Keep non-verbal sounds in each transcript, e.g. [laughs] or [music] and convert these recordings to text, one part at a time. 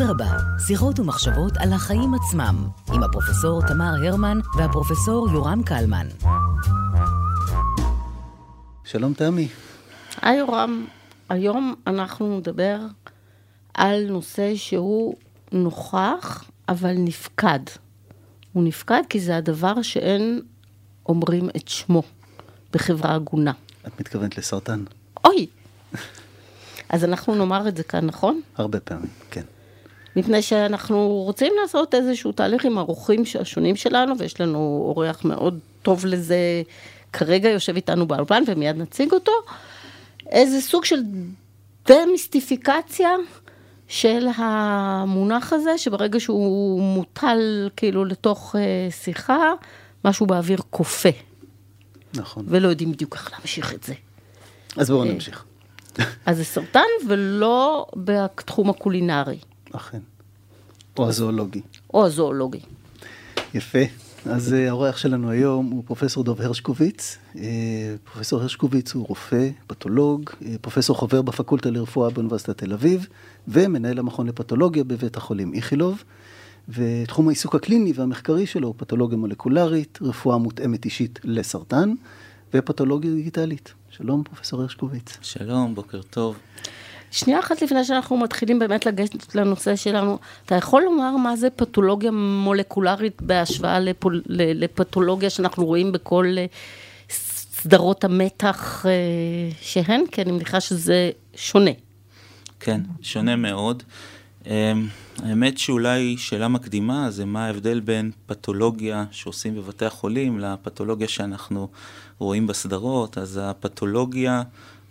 אדרבה, שיחות ומחשבות על החיים עצמם, עם הפרופסור תמר הרמן והפרופסור יורם קלמן. שלום תמי. היי יורם, היום אנחנו נדבר על נושא שהוא נוכח, אבל נפקד. הוא נפקד כי זה הדבר שאין אומרים את שמו בחברה הגונה. את מתכוונת לסרטן? אוי! אז אנחנו נאמר את זה כאן, נכון? הרבה פעמים, כן. מפני שאנחנו רוצים לעשות איזשהו תהליך עם האורחים השונים שלנו, ויש לנו אורח מאוד טוב לזה, כרגע יושב איתנו באולפן ומיד נציג אותו. איזה סוג של דמיסטיפיקציה של המונח הזה, שברגע שהוא מוטל כאילו לתוך uh, שיחה, משהו באוויר כופה. נכון. ולא יודעים בדיוק איך להמשיך את זה. אז בואו נמשיך. אז זה סרטן ולא בתחום הקולינרי. אכן. או הזואולוגי. או הזואולוגי. יפה. אז אה, האורח שלנו היום הוא פרופסור דוב הרשקוביץ. אה, פרופסור הרשקוביץ הוא רופא, פתולוג, אה, פרופסור חובר בפקולטה לרפואה באוניברסיטת תל אביב, ומנהל המכון לפתולוגיה בבית החולים איכילוב. ותחום העיסוק הקליני והמחקרי שלו הוא פתולוגיה מולקולרית, רפואה מותאמת אישית לסרטן, ופתולוגיה דיגיטלית. שלום, פרופסור הרשקוביץ. שלום, בוקר טוב. שנייה אחת לפני שאנחנו מתחילים באמת לגשת לנושא שלנו, אתה יכול לומר מה זה פתולוגיה מולקולרית בהשוואה לפול, לפתולוגיה שאנחנו רואים בכל אה, סדרות המתח אה, שהן? כי אני מניחה שזה שונה. כן, שונה מאוד. אמ, האמת שאולי שאלה מקדימה זה מה ההבדל בין פתולוגיה שעושים בבתי החולים לפתולוגיה שאנחנו רואים בסדרות. אז הפתולוגיה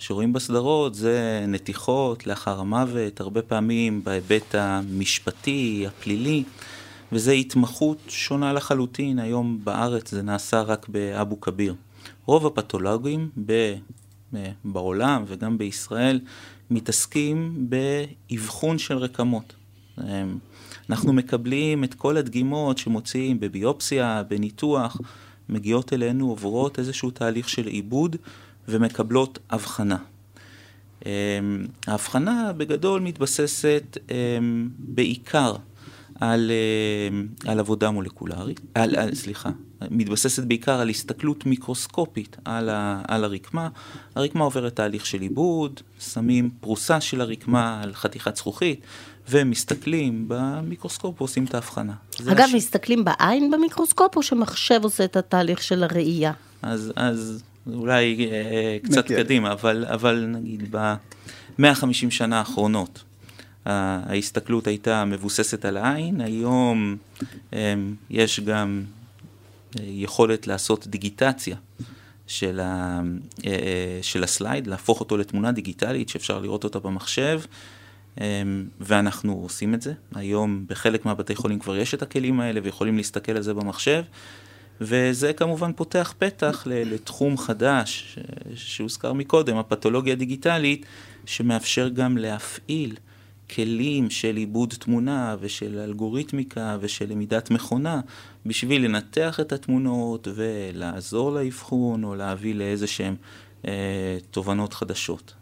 שרואים בסדרות זה נתיחות לאחר המוות, הרבה פעמים בהיבט המשפטי, הפלילי, וזה התמחות שונה לחלוטין. היום בארץ זה נעשה רק באבו כביר. רוב הפתולוגים ב... בעולם וגם בישראל מתעסקים באבחון של רקמות. אנחנו מקבלים את כל הדגימות שמוציאים בביופסיה, בניתוח, מגיעות אלינו, עוברות איזשהו תהליך של עיבוד ומקבלות הבחנה. ההבחנה בגדול מתבססת בעיקר על, על עבודה מולקולרית, על, על, סליחה, מתבססת בעיקר על הסתכלות מיקרוסקופית על, ה, על הרקמה. הרקמה עוברת תהליך של עיבוד, שמים פרוסה של הרקמה על חתיכת זכוכית, ומסתכלים במיקרוסקופ ועושים את ההבחנה. אגב, הש... מסתכלים בעין במיקרוסקופ, או שמחשב עושה את התהליך של הראייה? אז, אז אולי אה, קצת נקי. קדימה, אבל, אבל נגיד ב-150 שנה האחרונות, ההסתכלות הייתה מבוססת על העין, היום אה, יש גם אה, יכולת לעשות דיגיטציה של, ה, אה, אה, של הסלייד, להפוך אותו לתמונה דיגיטלית שאפשר לראות אותה במחשב. ואנחנו עושים את זה. היום בחלק מהבתי חולים כבר יש את הכלים האלה ויכולים להסתכל על זה במחשב, וזה כמובן פותח פתח לתחום חדש שהוזכר מקודם, הפתולוגיה הדיגיטלית, שמאפשר גם להפעיל כלים של עיבוד תמונה ושל אלגוריתמיקה ושל למידת מכונה בשביל לנתח את התמונות ולעזור לאבחון או להביא לאיזה שהן אה, תובנות חדשות.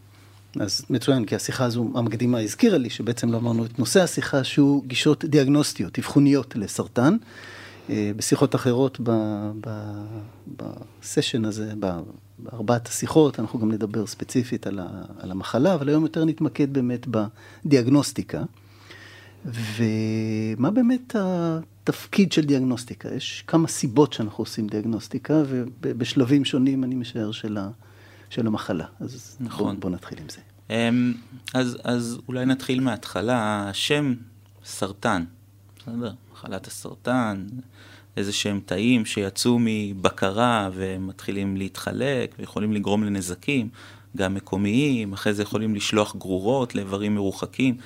אז מצוין, כי השיחה הזו המקדימה הזכירה לי שבעצם לא אמרנו את נושא השיחה שהוא גישות דיאגנוסטיות, אבחוניות לסרטן. אה, בשיחות אחרות בסשן הזה, בארבעת השיחות, אנחנו גם נדבר ספציפית על, המחלה, אבל היום יותר נתמקד באמת בדיאגנוסטיקה. ומה באמת התפקיד של דיאגנוסטיקה? יש כמה סיבות שאנחנו עושים דיאגנוסטיקה, ובשלבים שונים, אני משער, של, ה, של המחלה. אז נכון. בואו בוא נתחיל עם זה. אמ, אז, אז אולי נתחיל מההתחלה. השם סרטן, בסדר? מחלת הסרטן, איזה שהם תאים שיצאו מבקרה ומתחילים להתחלק ויכולים לגרום לנזקים, גם מקומיים, אחרי זה יכולים לשלוח גרורות לאיברים מרוחקים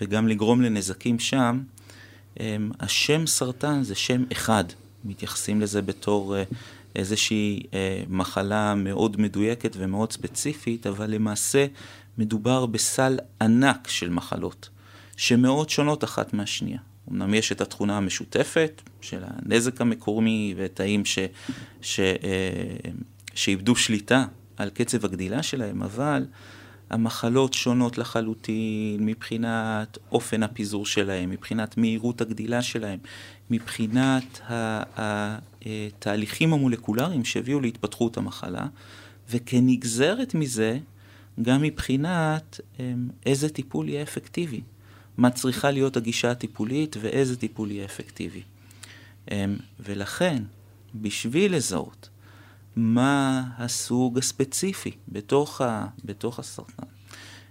וגם לגרום לנזקים שם. אמ, השם סרטן זה שם אחד, מתייחסים לזה בתור אה, איזושהי אה, מחלה מאוד מדויקת ומאוד ספציפית, אבל למעשה מדובר בסל ענק של מחלות, שמאוד שונות אחת מהשנייה. אמנם יש את התכונה המשותפת של הנזק המקומי ותאים ש, ש, אה, שאיבדו שליטה על קצב הגדילה שלהם, אבל המחלות שונות לחלוטין מבחינת אופן הפיזור שלהם, מבחינת מהירות הגדילה שלהם, מבחינת התהליכים המולקולריים שהביאו להתפתחות המחלה, וכנגזרת מזה, גם מבחינת אמ, איזה טיפול יהיה אפקטיבי, מה צריכה להיות הגישה הטיפולית ואיזה טיפול יהיה אפקטיבי. אמ, ולכן, בשביל לזהות מה הסוג הספציפי בתוך, ה, בתוך הסרטן,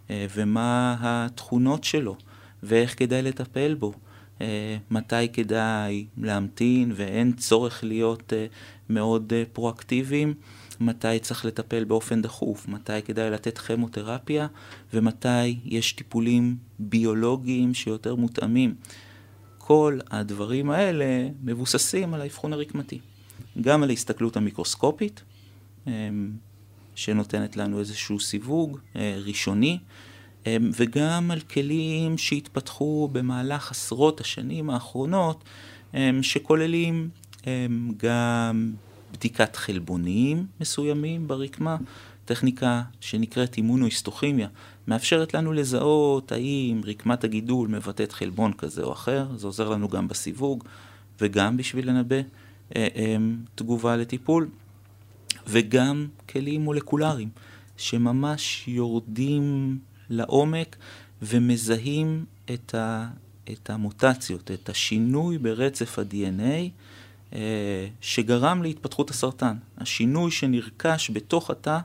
אה, ומה התכונות שלו, ואיך כדאי לטפל בו, אה, מתי כדאי להמתין ואין צורך להיות אה, מאוד פרואקטיביים, מתי צריך לטפל באופן דחוף, מתי כדאי לתת כימותרפיה, ומתי יש טיפולים ביולוגיים שיותר מותאמים. כל הדברים האלה מבוססים על האבחון הרקמתי. גם על ההסתכלות המיקרוסקופית, אמ, שנותנת לנו איזשהו סיווג אה, ראשוני, אמ, וגם על כלים שהתפתחו במהלך עשרות השנים האחרונות, אמ, שכוללים גם בדיקת חלבונים מסוימים ברקמה, טכניקה שנקראת אימונואיסטוכימיה, מאפשרת לנו לזהות האם רקמת הגידול מבטאת חלבון כזה או אחר, זה עוזר לנו גם בסיווג וגם בשביל לנבא אה, אה, תגובה לטיפול, וגם כלים מולקולריים שממש יורדים לעומק ומזהים את, ה, את המוטציות, את השינוי ברצף ה-DNA שגרם להתפתחות הסרטן. השינוי שנרכש בתוך התא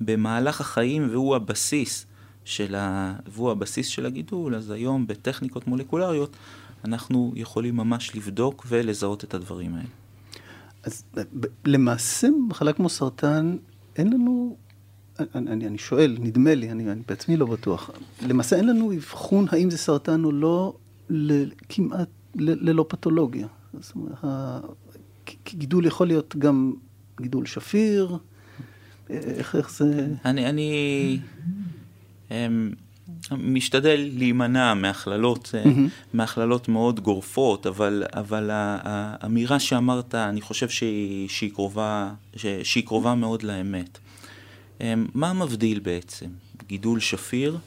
במהלך החיים והוא הבסיס של, ה... והוא הבסיס של הגידול, אז היום בטכניקות מולקולריות אנחנו יכולים ממש לבדוק ולזהות את הדברים האלה. אז למעשה מחלה כמו סרטן, אין לנו, אני, אני, אני שואל, נדמה לי, אני, אני בעצמי לא בטוח, למעשה אין לנו אבחון האם זה סרטן או לא, ל, כמעט ל, ללא פתולוגיה. זאת אומרת, גידול יכול להיות גם גידול שפיר, איך, איך זה... אני, אני אמ, משתדל להימנע מהכללות, mm-hmm. מהכללות מאוד גורפות, אבל, אבל האמירה שאמרת, אני חושב שהיא, שהיא, קרובה, שהיא קרובה מאוד לאמת. אמ, מה מבדיל בעצם גידול שפיר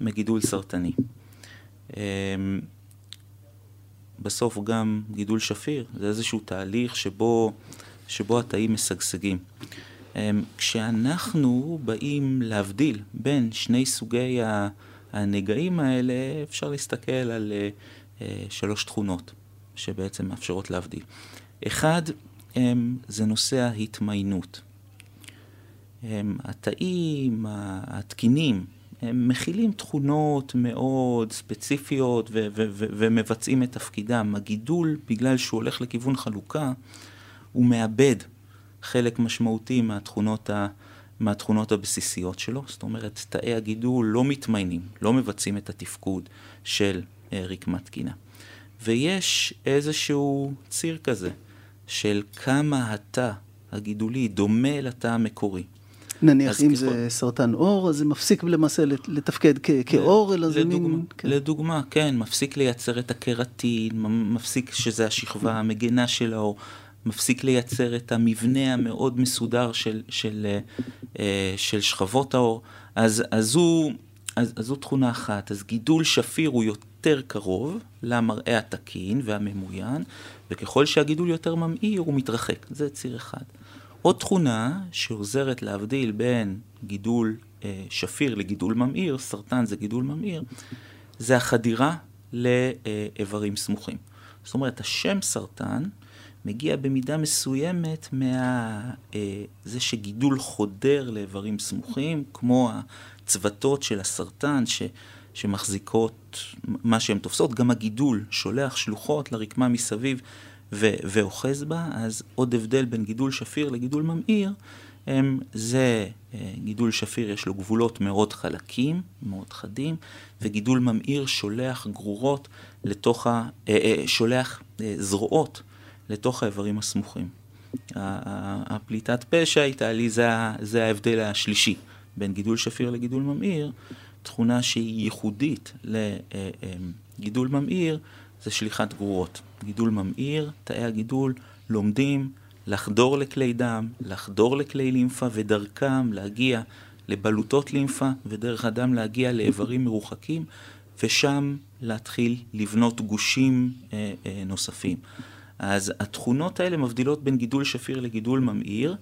מגידול סרטני? אמ, בסוף גם גידול שפיר זה איזשהו תהליך שבו, שבו התאים משגשגים. כשאנחנו באים להבדיל בין שני סוגי הנגעים האלה, אפשר להסתכל על אה, שלוש תכונות שבעצם מאפשרות להבדיל. אחד, זה נושא ההתמיינות. התאים, התקינים, הם מכילים תכונות מאוד ספציפיות ו- ו- ו- ומבצעים את תפקידם. הגידול, בגלל שהוא הולך לכיוון חלוקה, הוא מאבד חלק משמעותי מהתכונות, ה, מהתכונות הבסיסיות שלו. זאת אומרת, תאי הגידול לא מתמיינים, לא מבצעים את התפקוד של אה, רקמת תקינה. ויש איזשהו ציר כזה של כמה התא הגידולי דומה לתא המקורי. נניח אם ככל... זה סרטן עור, אז זה מפסיק למעשה לתפקד כעור, אלא זה מין... כן. לדוגמה, כן, מפסיק לייצר את הקרטין, מפסיק שזה השכבה המגנה של העור. מפסיק לייצר את המבנה המאוד מסודר של, של, אה, של שכבות האור. אז, אז, הוא, אז, אז זו תכונה אחת. אז גידול שפיר הוא יותר קרוב למראה התקין והממוין, וככל שהגידול יותר ממאיר הוא מתרחק. זה ציר אחד. עוד תכונה שעוזרת להבדיל בין גידול אה, שפיר לגידול ממאיר, סרטן זה גידול ממאיר, זה החדירה לאיברים סמוכים. זאת אומרת, השם סרטן מגיע במידה מסוימת מה... אה, שגידול חודר לאיברים סמוכים, כמו הצוותות של הסרטן ש... שמחזיקות מה שהן תופסות, גם הגידול שולח שלוחות לרקמה מסביב ו... ואוחז בה, אז עוד הבדל בין גידול שפיר לגידול ממאיר, הם, זה אה, גידול שפיר יש לו גבולות מאוד חלקים, מאוד חדים, וגידול ממאיר שולח גרורות לתוך ה... אה, שולח זרועות לתוך האיברים הסמוכים. הפליטת פשע הייתה לי, זה, זה ההבדל השלישי בין גידול שפיר לגידול ממאיר, תכונה שהיא ייחודית לגידול ממאיר, זה שליחת גרורות. גידול ממאיר, תאי הגידול לומדים לחדור לכלי דם, לחדור לכלי לימפה ודרכם להגיע לבלוטות לימפה, ודרך הדם להגיע לאיברים מרוחקים, ושם להתחיל לבנות גושים אה, אה, נוספים. אז התכונות האלה מבדילות בין גידול שפיר לגידול ממאיר.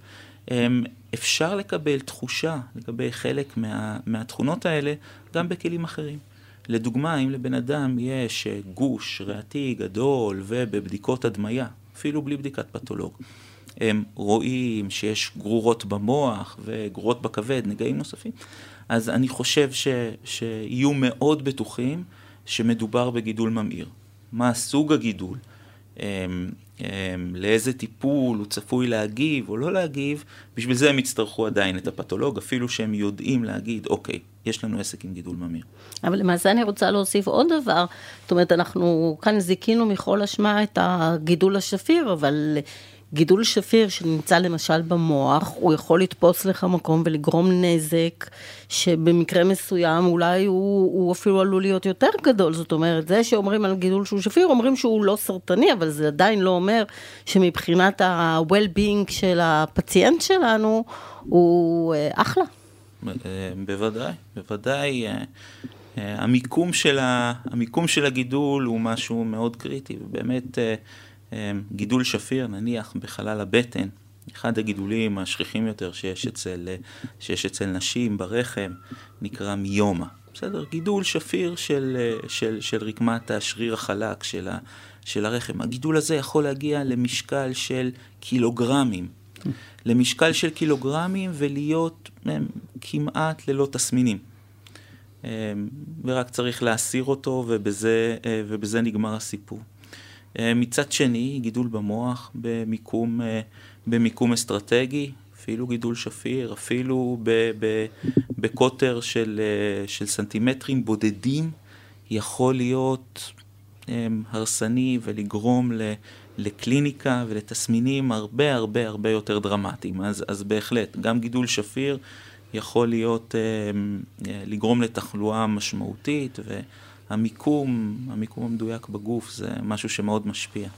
אפשר לקבל תחושה לגבי חלק מה, מהתכונות האלה גם בכלים אחרים. לדוגמה, אם לבן אדם יש גוש ריאתי גדול ובבדיקות הדמיה, אפילו בלי בדיקת פתולוג, הם רואים שיש גרורות במוח וגרורות בכבד, נגעים נוספים, אז אני חושב ש, שיהיו מאוד בטוחים שמדובר בגידול ממאיר. מה סוג הגידול? לאיזה טיפול הוא צפוי להגיב או לא להגיב, בשביל זה הם יצטרכו עדיין את הפתולוג, אפילו שהם יודעים להגיד, אוקיי, יש לנו עסק עם גידול ממיר. אבל למעשה אני רוצה להוסיף עוד דבר, זאת אומרת, אנחנו כאן זיכינו מכל אשמה את הגידול השפיר, אבל גידול שפיר שנמצא למשל במוח, הוא יכול לתפוס לך מקום ולגרום נזק, שבמקרה מסוים אולי הוא, הוא אפילו עלול להיות יותר גדול. זאת אומרת, זה שאומרים על גידול שהוא שפיר, אומרים שהוא לא סרטני, אבל זה עדיין לא אומר שמבחינת ה-well-being של הפציינט שלנו, הוא אה, אחלה. אה, בוודאי, בוודאי. אה, המיקום של, ה, המיקום של הגידול הוא משהו מאוד קריטי, ובאמת אמ, גידול שפיר, נניח בחלל הבטן, אחד הגידולים השכיחים יותר שיש אצל, שיש אצל נשים ברחם, נקרא מיומה. בסדר? גידול שפיר של, של, של רקמת השריר החלק של, ה, של הרחם. הגידול הזה יכול להגיע למשקל של קילוגרמים. למשקל של קילוגרמים ולהיות הם, כמעט ללא תסמינים. אמ, ורק צריך להסיר אותו ובזה, אה, ובזה נגמר הסיפור. אה, מצד שני, גידול במוח במיקום, אה, במיקום אסטרטגי, אפילו גידול שפיר, אפילו בקוטר של, אה, של סנטימטרים בודדים, יכול להיות הרסני ולגרום לקליניקה ולתסמינים הרבה הרבה הרבה יותר דרמטיים. אז, אז בהחלט, גם גידול שפיר יכול להיות, לגרום לתחלואה משמעותית. ו... המיקום, המדויק בגוף, זה משהו שמאוד משפיע.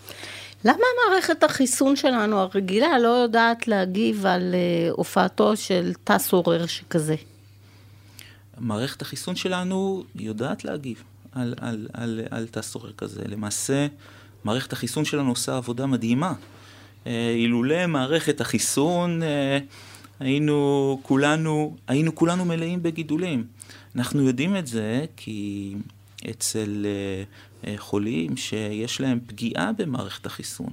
למה מערכת החיסון שלנו הרגילה לא יודעת להגיב על uh, הופעתו של תא סורר שכזה? מערכת החיסון שלנו יודעת להגיב על, על, על, על תא סורר כזה. למעשה, מערכת החיסון שלנו עושה עבודה מדהימה. Uh, אילולא מערכת החיסון, uh, היינו כולנו, היינו כולנו מלאים בגידולים. אנחנו יודעים את זה כי אצל אה, אה, חולים שיש להם פגיעה במערכת החיסון.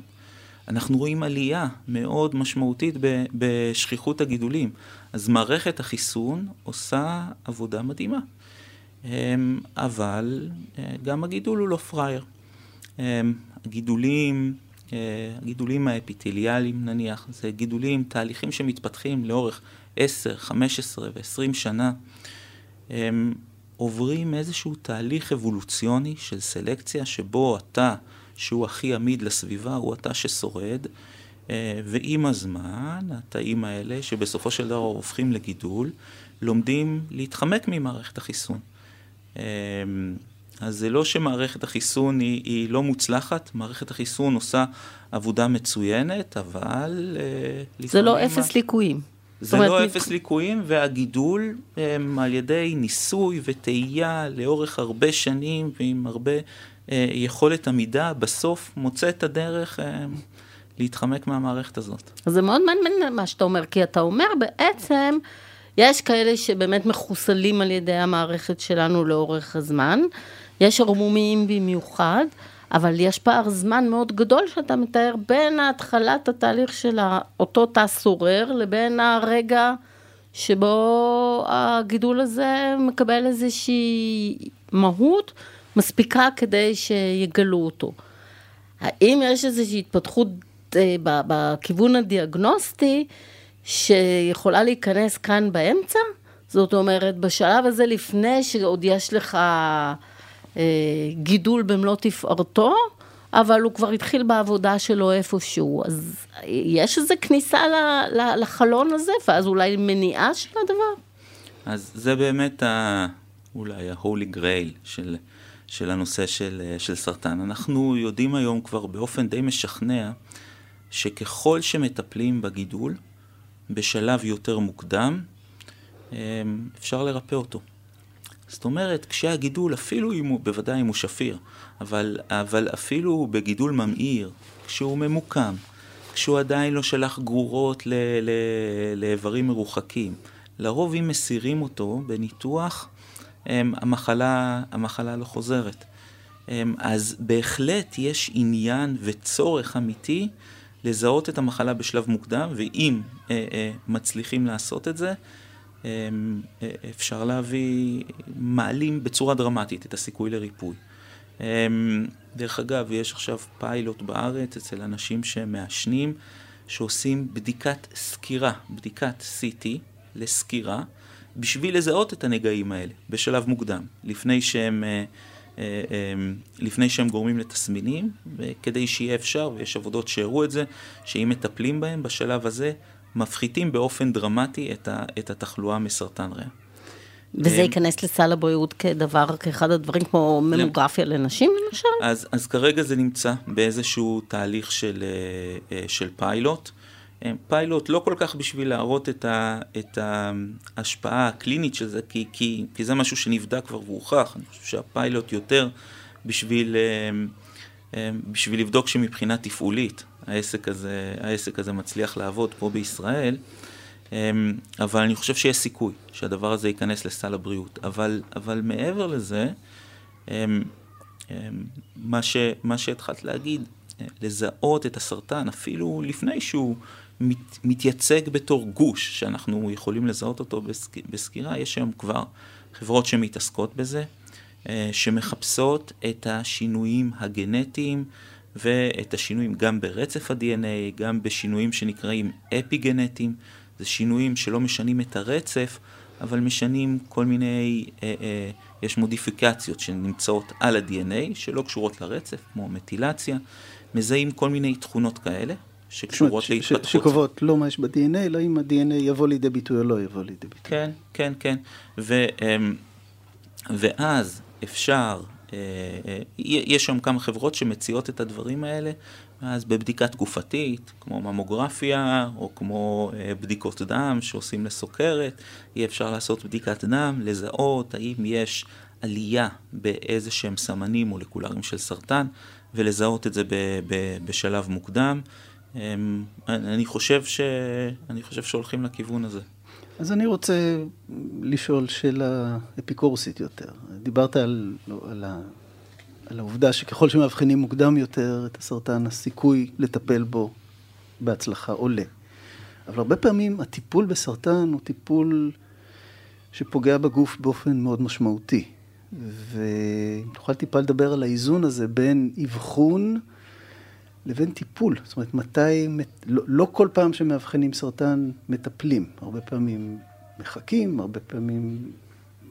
אנחנו רואים עלייה מאוד משמעותית בשכיחות הגידולים. אז מערכת החיסון עושה עבודה מדהימה. אמ, אבל אה, גם הגידול הוא לא פראייר. אמ, הגידולים, הגידולים האפיטליאליים נניח, זה גידולים, תהליכים שמתפתחים לאורך 10, 15 ו-20 שנה. אמ, עוברים איזשהו תהליך אבולוציוני של סלקציה, שבו התא שהוא הכי עמיד לסביבה הוא התא ששורד, אה, ועם הזמן, התאים האלה, שבסופו של דבר הופכים לגידול, לומדים להתחמק ממערכת החיסון. אז זה לא שמערכת החיסון היא, היא לא מוצלחת, מערכת החיסון עושה עבודה מצוינת, אבל... אה, זה לא אפס ליקויים. זה לא אפס ליקויים, והגידול הם על ידי ניסוי וטעייה לאורך הרבה שנים ועם הרבה אה, יכולת עמידה, בסוף מוצא את הדרך אה, להתחמק מהמערכת הזאת. זה מאוד מעניין מה שאתה אומר, כי אתה אומר בעצם, יש כאלה שבאמת מחוסלים על ידי המערכת שלנו לאורך הזמן, יש ערמומיים במיוחד. אבל יש פער זמן מאוד גדול שאתה מתאר בין התחלת התהליך של אותו תא סורר לבין הרגע שבו הגידול הזה מקבל איזושהי מהות מספיקה כדי שיגלו אותו. האם יש איזושהי התפתחות אה, בכיוון הדיאגנוסטי שיכולה להיכנס כאן באמצע? זאת אומרת, בשלב הזה לפני שעוד יש לך... אה, גידול במלוא תפארתו, אבל הוא כבר התחיל בעבודה שלו איפשהו. אז יש איזו כניסה לחלון הזה, ואז אולי מניעה של הדבר? אז זה באמת ה... אולי ה-holy grail של, של הנושא של, של סרטן. אנחנו יודעים היום כבר באופן די משכנע, שככל שמטפלים בגידול, בשלב יותר מוקדם, אפשר לרפא אותו. זאת אומרת, כשהגידול, אפילו אם הוא, בוודאי אם הוא שפיר, אבל, אבל אפילו בגידול ממאיר, כשהוא ממוקם, כשהוא עדיין לא שלח גרורות ל, ל, לאיברים מרוחקים, לרוב אם מסירים אותו בניתוח, המחלה, המחלה לא חוזרת. אז בהחלט יש עניין וצורך אמיתי לזהות את המחלה בשלב מוקדם, ואם אה, אה, מצליחים לעשות את זה, אפשר להביא, מעלים בצורה דרמטית את הסיכוי לריפוי. דרך אגב, יש עכשיו פיילוט בארץ אצל אנשים שמעשנים, שעושים בדיקת סקירה, בדיקת CT לסקירה, בשביל לזהות את הנגעים האלה בשלב מוקדם, לפני שהם... אה, אמ, לפני שהם גורמים לתסמינים, כדי שיהיה אפשר, ויש עבודות שהראו את זה, שאם מטפלים בהם בשלב הזה, מפחיתים באופן דרמטי את, ה, את התחלואה מסרטן ריאה. וזה אמ, ייכנס לסל הבריאות כדבר, כאחד הדברים כמו ממוגרפיה לנשים למשל? אז, אז כרגע זה נמצא באיזשהו תהליך של, אה, אה, של פיילוט. פיילוט לא כל כך בשביל להראות את, ה, את ההשפעה הקלינית של זה, כי, כי, כי זה משהו שנבדק כבר והוכח, אני חושב שהפיילוט יותר בשביל, אה, אה, בשביל לבדוק שמבחינה תפעולית העסק הזה, העסק הזה מצליח לעבוד פה בישראל, אה, אבל אני חושב שיש סיכוי שהדבר הזה ייכנס לסל הבריאות. אבל, אבל מעבר לזה, מה, ש, מה שהתחלת להגיד, לזהות את הסרטן אפילו לפני שהוא מת, מתייצג בתור גוש, שאנחנו יכולים לזהות אותו בסק, בסקירה, יש היום כבר חברות שמתעסקות בזה, אה, שמחפשות את השינויים הגנטיים ואת השינויים גם ברצף ה-DNA, גם בשינויים שנקראים אפי-גנטיים, זה שינויים שלא משנים את הרצף, אבל משנים כל מיני, אה, אה, יש מודיפיקציות שנמצאות על ה-DNA, שלא קשורות לרצף, כמו מטילציה, מזהים כל מיני תכונות כאלה, שקשורות להתפתחות. שקובעות לא מה יש ב-DNA, אלא אם ה-DNA יבוא לידי ביטוי או לא יבוא לידי ביטוי. כן, כן, כן. ו, אמ, ואז אפשר, יש שם כמה חברות שמציעות את הדברים האלה, אז בבדיקה תקופתית, כמו ממוגרפיה, או כמו אה, בדיקות דם שעושים לסוכרת, יהיה אפשר לעשות בדיקת דם, לזהות האם יש עלייה באיזה שהם סמנים מולקולריים של סרטן, ולזהות את זה בשלב מוקדם. אמ, אני חושב, ש... אני חושב שהולכים לכיוון הזה. אז אני רוצה לשאול שאלה אפיקורסית יותר. דיברת על, על, ה, על העובדה שככל שמאבחנים מוקדם יותר את הסרטן, הסיכוי לטפל בו בהצלחה עולה. אבל הרבה פעמים הטיפול בסרטן הוא טיפול שפוגע בגוף באופן מאוד משמעותי. ואם תוכל טיפה לדבר על האיזון הזה בין אבחון לבין טיפול. זאת אומרת, מתי, לא, לא כל פעם שמאבחנים סרטן מטפלים, הרבה פעמים מחכים, הרבה פעמים...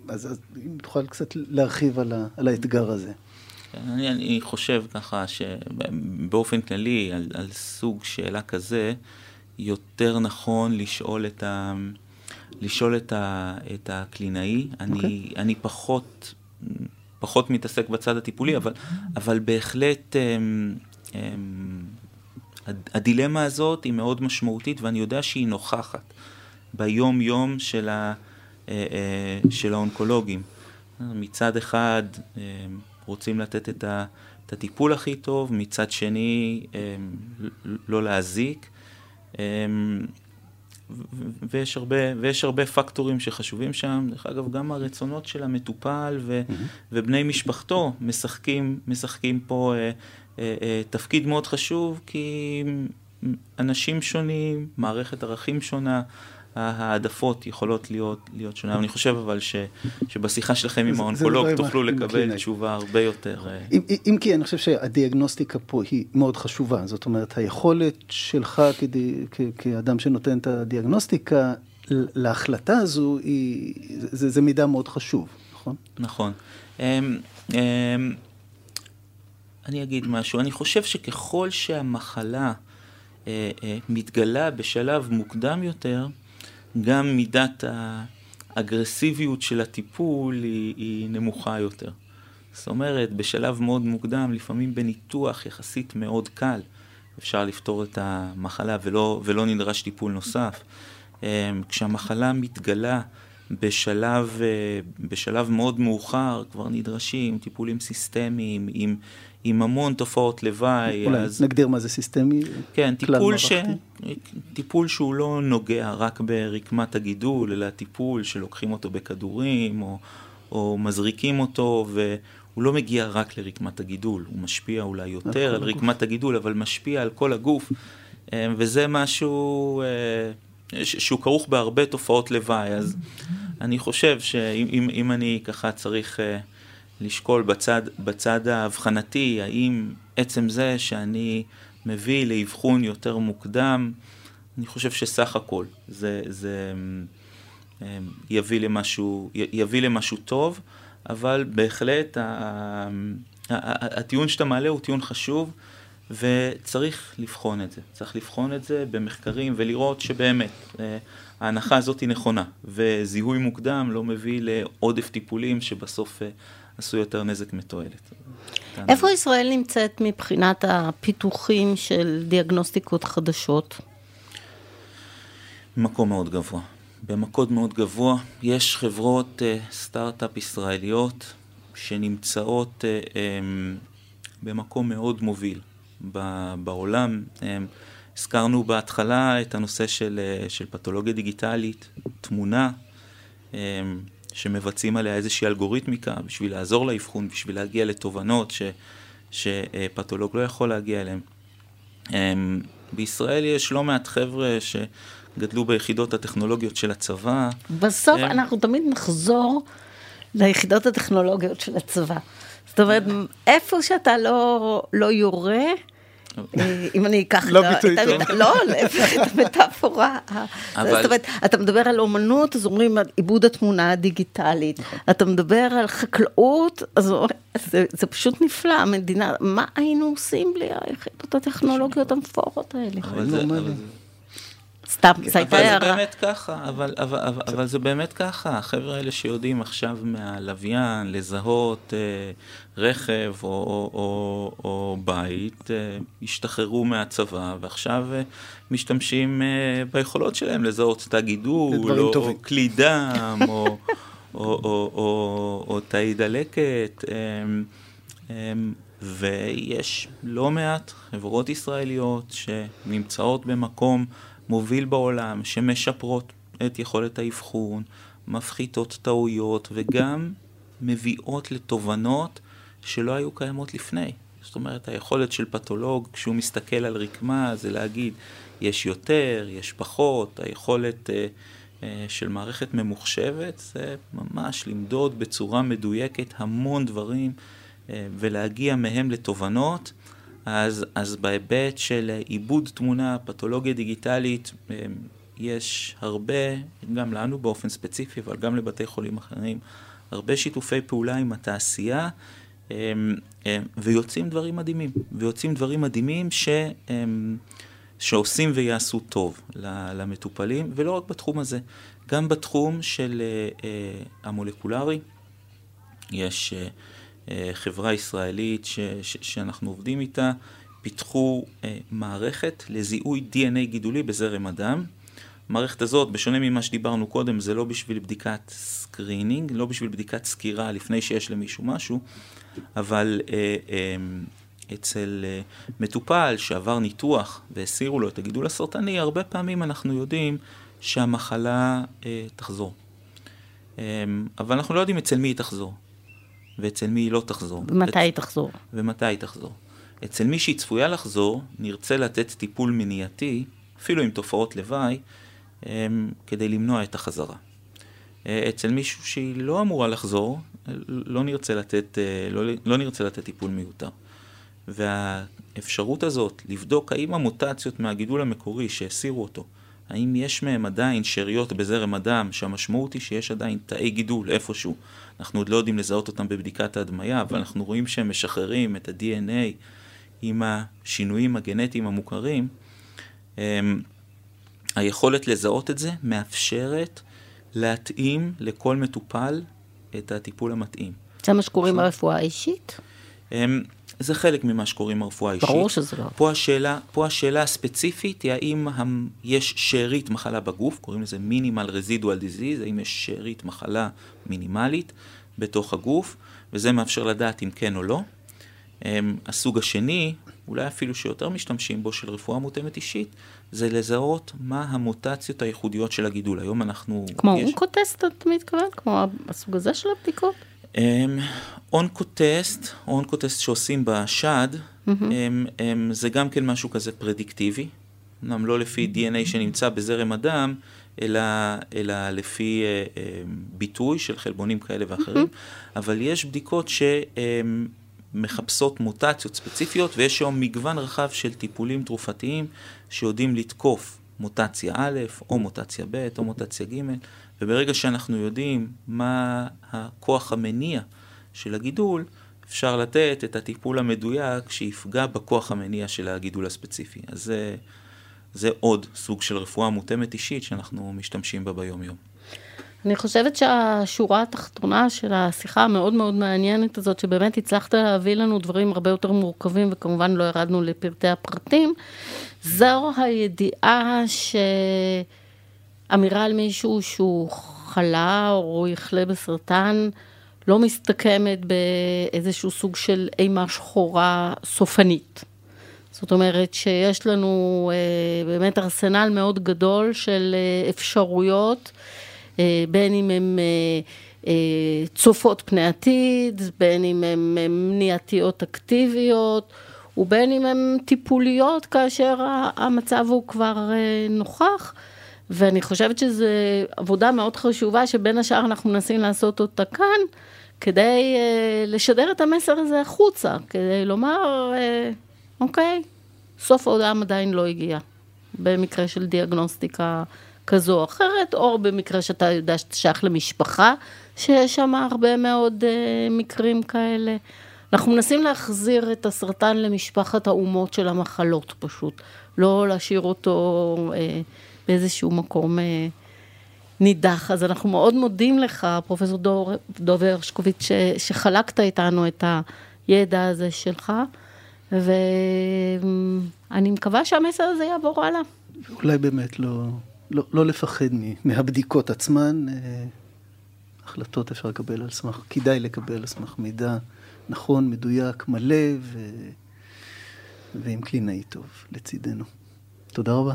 אז, אז אם תוכל קצת להרחיב על, ה, על האתגר הזה. כן, אני, אני חושב ככה שבאופן כללי, על, על סוג שאלה כזה, יותר נכון לשאול את, ה, לשאול את, ה, את הקלינאי. Okay. אני, אוקיי. אני פחות, פחות מתעסק בצד הטיפולי, אבל, אבל בהחלט אמ, אמ, הדילמה הזאת היא מאוד משמעותית ואני יודע שהיא נוכחת ביום-יום של, ה, אה, אה, של האונקולוגים. מצד אחד אמ, רוצים לתת את, ה, את הטיפול הכי טוב, מצד שני לא להזיק. ויש הרבה, ויש הרבה פקטורים שחשובים שם. דרך אגב, גם הרצונות של המטופל ו, mm-hmm. ובני משפחתו משחקים, משחקים פה אה, אה, אה, תפקיד מאוד חשוב, כי אנשים שונים, מערכת ערכים שונה, העדפות יכולות להיות, להיות שונה. אני חושב אבל ש, שבשיחה שלכם עם האונקולוג תוכלו לקבל תשובה הרבה יותר... אה, אם, אם כי אני חושב שהדיאגנוסטיקה פה היא מאוד חשובה. זאת אומרת, היכולת שלך כדי, כ, כאדם שנותן את הדיאגנוסטיקה, להחלטה הזו, היא, זה, זה מידע מאוד חשוב, נכון? נכון. אני אגיד משהו, אני חושב שככל שהמחלה אה, אה, מתגלה בשלב מוקדם יותר, גם מידת האגרסיביות של הטיפול היא, היא נמוכה יותר. זאת אומרת, בשלב מאוד מוקדם, לפעמים בניתוח יחסית מאוד קל, אפשר לפתור את המחלה ולא, ולא נדרש טיפול נוסף. אה, כשהמחלה מתגלה בשלב, בשלב מאוד מאוחר כבר נדרשים טיפולים סיסטמיים עם, עם המון תופעות לוואי. אולי אז... נגדיר מה זה סיסטמי? כן, טיפול, ש... טיפול שהוא לא נוגע רק ברקמת הגידול, אלא טיפול שלוקחים אותו בכדורים או, או מזריקים אותו, והוא לא מגיע רק לרקמת הגידול, הוא משפיע אולי יותר על רקמת הגידול, אבל משפיע על כל הגוף, אה, וזה משהו אה, שהוא כרוך בהרבה תופעות לוואי, אז אני חושב שאם אני ככה צריך... אה, לשקול בצד, בצד האבחנתי, האם עצם זה שאני מביא לאבחון יותר מוקדם, אני חושב שסך הכל זה, זה אמ, יביא למשהו, יביא למשהו טוב, אבל בהחלט הטיעון שאתה מעלה הוא טיעון חשוב. וצריך לבחון את זה, צריך לבחון את זה במחקרים ולראות שבאמת אה, ההנחה הזאת היא נכונה, וזיהוי מוקדם לא מביא לעודף טיפולים שבסוף אה, עשו יותר נזק מתועלת. איפה ישראל נמצאת מבחינת הפיתוחים של דיאגנוסטיקות חדשות? מקום מאוד גבוה. במקום מאוד גבוה יש חברות uh, סטארט-אפ ישראליות שנמצאות uh, um, במקום מאוד מוביל בעולם. Um, הזכרנו בהתחלה את הנושא של, uh, של פתולוגיה דיגיטלית, תמונה. Um, שמבצעים עליה איזושהי אלגוריתמיקה בשביל לעזור לאבחון, בשביל להגיע לתובנות ש, שפתולוג לא יכול להגיע אליהן. אמ, בישראל יש לא מעט חבר'ה שגדלו ביחידות הטכנולוגיות של הצבא. בסוף הם... אנחנו תמיד נחזור ליחידות הטכנולוגיות של הצבא. זאת אומרת, איפה שאתה לא, לא יורה, אה, אם אני אקח לא ביטוי טוב. לא, להפך את המטאפורה. זאת אומרת, אתה מדבר על אומנות, אז אומרים עיבוד התמונה הדיגיטלית. נכון. אתה מדבר על חקלאות, אז זה פשוט נפלא, המדינה, מה היינו עושים בלי היחידות הטכנולוגיות המפוארות האלה? סתם, זו הייתה הערה. אבל זה באמת ככה, אבל, אבל, אבל, אבל זה באמת ככה, החבר'ה האלה שיודעים עכשיו מהלוויין לזהות אה, רכב או, או, או, או בית, אה, השתחררו מהצבא ועכשיו אה, משתמשים אה, ביכולות שלהם לזהות תא גידול, או, או כלי דם, או, או, [laughs] או, או, או, או תאי דלקת. אה, אה, ויש לא מעט חברות ישראליות שנמצאות במקום מוביל בעולם, שמשפרות את יכולת האבחון, מפחיתות טעויות וגם מביאות לתובנות שלא היו קיימות לפני. זאת אומרת, היכולת של פתולוג, כשהוא מסתכל על רקמה, זה להגיד, יש יותר, יש פחות, היכולת אה, אה, של מערכת ממוחשבת, זה ממש למדוד בצורה מדויקת המון דברים אה, ולהגיע מהם לתובנות. אז, אז בהיבט של עיבוד תמונה, פתולוגיה דיגיטלית, אה, יש הרבה, גם לנו באופן ספציפי, אבל גם לבתי חולים אחרים, הרבה שיתופי פעולה עם התעשייה, אה, אה, ויוצאים דברים מדהימים. ויוצאים דברים מדהימים ש, שעושים ויעשו טוב למטופלים, ולא רק בתחום הזה, גם בתחום של המולקולרי. יש... חברה ישראלית ש, ש, שאנחנו עובדים איתה, פיתחו אה, מערכת לזיהוי DNA גידולי בזרם הדם. המערכת הזאת, בשונה ממה שדיברנו קודם, זה לא בשביל בדיקת screening, לא בשביל בדיקת סקירה לפני שיש למישהו משהו, אבל אה, אה, אצל אה, מטופל שעבר ניתוח והסירו לו את הגידול הסרטני, הרבה פעמים אנחנו יודעים שהמחלה אה, תחזור. אה, אבל אנחנו לא יודעים אצל מי היא תחזור. ואצל מי היא לא תחזור. ומתי היא תחזור. ומתי היא תחזור. אצל מי שהיא צפויה לחזור, נרצה לתת טיפול מניעתי, אפילו עם תופעות לוואי, הם, כדי למנוע את החזרה. אה, אצל מישהו שהיא לא אמורה לחזור, לא נרצה לתת, אה, לא, לא נרצה לתת טיפול מיותר. והאפשרות הזאת לבדוק האם המוטציות מהגידול המקורי שהסירו אותו, האם יש מהם עדיין שאריות בזרם הדם, שהמשמעות היא שיש עדיין תאי גידול איפשהו. אנחנו עוד לא יודעים לזהות אותם בבדיקת ההדמיה, אבל אנחנו רואים שהם משחררים את ה-DNA עם השינויים הגנטיים המוכרים. אמ, היכולת לזהות את זה מאפשרת להתאים לכל מטופל את הטיפול המתאים. זה מה שקוראים ברפואה האישית? אמ, זה חלק ממה שקוראים הרפואה האישית. ברור שזה לא. פה השאלה, פה השאלה הספציפית היא האם יש שארית מחלה בגוף, קוראים לזה מינימל רזידואל דיזיז, האם יש שארית מחלה מינימלית בתוך הגוף, וזה מאפשר לדעת אם כן או לא. הם, הסוג השני, אולי אפילו שיותר משתמשים בו, של רפואה מותאמת אישית, זה לזהות מה המוטציות הייחודיות של הגידול. היום אנחנו... כמו יש... אונקוטסט, אתה מתכוון? כמו הסוג הזה של הבדיקות? אונקוטסט, אונקוטסט שעושים בשד, mm-hmm. הם, הם, זה גם כן משהו כזה פרדיקטיבי, אמנם לא לפי DNA שנמצא בזרם הדם, אלא, אלא לפי אה, אה, ביטוי של חלבונים כאלה ואחרים, mm-hmm. אבל יש בדיקות שמחפשות מוטציות ספציפיות, ויש היום מגוון רחב של טיפולים תרופתיים שיודעים לתקוף מוטציה א', או מוטציה ב', או מוטציה ג', וברגע שאנחנו יודעים מה הכוח המניע של הגידול, אפשר לתת את הטיפול המדויק שיפגע בכוח המניע של הגידול הספציפי. אז זה, זה עוד סוג של רפואה מותאמת אישית שאנחנו משתמשים בה ביום-יום. אני חושבת שהשורה התחתונה של השיחה המאוד מאוד מעניינת הזאת, שבאמת הצלחת להביא לנו דברים הרבה יותר מורכבים, וכמובן לא ירדנו לפרטי הפרטים, זו הידיעה שאמירה על מישהו שהוא חלה או יחלה בסרטן, לא מסתכמת באיזשהו סוג של אימה שחורה סופנית. זאת אומרת שיש לנו אה, באמת ארסנל מאוד גדול של אה, אפשרויות, אה, בין אם הן אה, אה, צופות פני עתיד, בין אם הן מניעתיות אקטיביות, ובין אם הן טיפוליות כאשר המצב הוא כבר אה, נוכח. ואני חושבת שזו עבודה מאוד חשובה, שבין השאר אנחנו מנסים לעשות אותה כאן, כדי uh, לשדר את המסר הזה החוצה, כדי לומר, uh, אוקיי, סוף העולם עדיין לא הגיע, במקרה של דיאגנוסטיקה כזו או אחרת, או במקרה שאתה יודע שאתה שייך למשפחה, שיש שם הרבה מאוד uh, מקרים כאלה. אנחנו מנסים להחזיר את הסרטן למשפחת האומות של המחלות פשוט, לא להשאיר אותו... Uh, באיזשהו מקום אה, נידח. אז אנחנו מאוד מודים לך, פרופסור דוב הרשקוביץ, שחלקת איתנו את הידע הזה שלך, ואני מקווה שהמסר הזה יעבור הלאה. אולי באמת לא, לא, לא לפחד מהבדיקות עצמן. אה, החלטות אפשר לקבל על סמך, כדאי לקבל על סמך מידע נכון, מדויק, מלא ו... ועם קלינאי טוב לצידנו. תודה רבה.